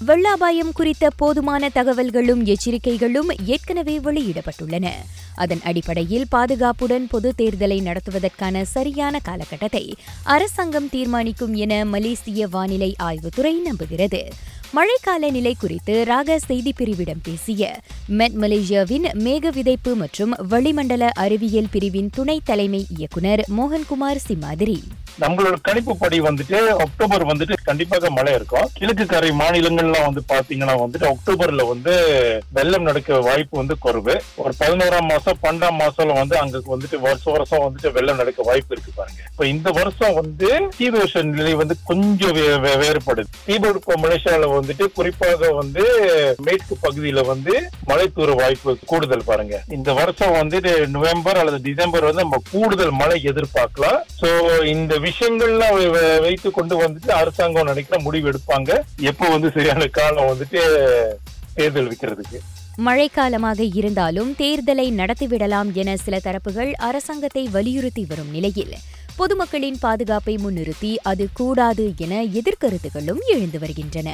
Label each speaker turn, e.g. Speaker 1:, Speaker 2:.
Speaker 1: வெள்ள அபாயம் குறித்த போதுமான தகவல்களும் எச்சரிக்கைகளும் ஏற்கனவே வெளியிடப்பட்டுள்ளன. அதன் அடிப்படையில் பாதுகாப்புடன் பொது தேர்தலை நடத்துவதற்கான சரியான காலகட்டத்தை அரசாங்கம் தீர்மானிக்கும் என மலேசிய வானிலை ஆய்வுத்துறை நம்புகிறது. மழைக்கால நிலை குறித்து ராக செய்தி பிரிவிடம் பேசிய மெட் மலேசியாவின் மேக விதைப்பு மற்றும் வளிமண்டல அறிவியல் பிரிவின் துணை தலைமை இயக்குனர் மோகன்குமார் சிமாதிரி
Speaker 2: நம்மளோட கணிப்புப்படி வந்துட்டு அக்டோபர் வந்துட்டு கண்டிப்பாக மழை இருக்கும். கிழக்கு கரை மாநிலங்கள்லாம் வந்து பாத்தீங்கன்னா வந்துட்டு அக்டோபர்ல வந்து வெள்ளம் நடக்க வாய்ப்பு வந்து குறைவு. ஒரு பதினோராம் மாசம் பன்னெண்டாம் மாசம்ல வந்து அங்க வந்துட்டு வருஷம் வருஷம் வந்துட்டு வெள்ளம் நடக்க வாய்ப்பு இருக்கு பாருங்க. இப்ப இந்த வருஷம் வந்து தீபோஷ நிலை வந்து கொஞ்சம் வே- வேறுபடுது. தீபோடுப்ப மலேசியால வந்துட்டு குறிப்பாக வந்து மேற்கு பகுதியில வந்து மழை தூர வாய்ப்பு கூடுதல் பாருங்க. இந்த வருஷம் வந்துட்டு நவம்பர் அல்லது டிசம்பர் வந்து நம்ம கூடுதல் மழை எதிர்பார்க்கலாம். சோ இந்த விஷயங்கள்லாம் வைத்து கொண்டு வந்துட்டு அரசாங்கம் நினைக்கிற முடிவு எடுப்பாங்க. எப்போ வந்து சரியான காலம் வந்துட்டு தேர்தல் வைக்கிறதுக்கு.
Speaker 1: மழைக்காலமாக இருந்தாலும் தேர்தலை நடத்திவிடலாம் என சில தரப்புகள் அரசாங்கத்தை வலியுறுத்தி வரும் நிலையில் பொதுமக்களின் பாதுகாப்பை முன்னிறுத்தி அது கூடாது என எதிர்கருத்துகளும் எழுந்து வருகின்றன.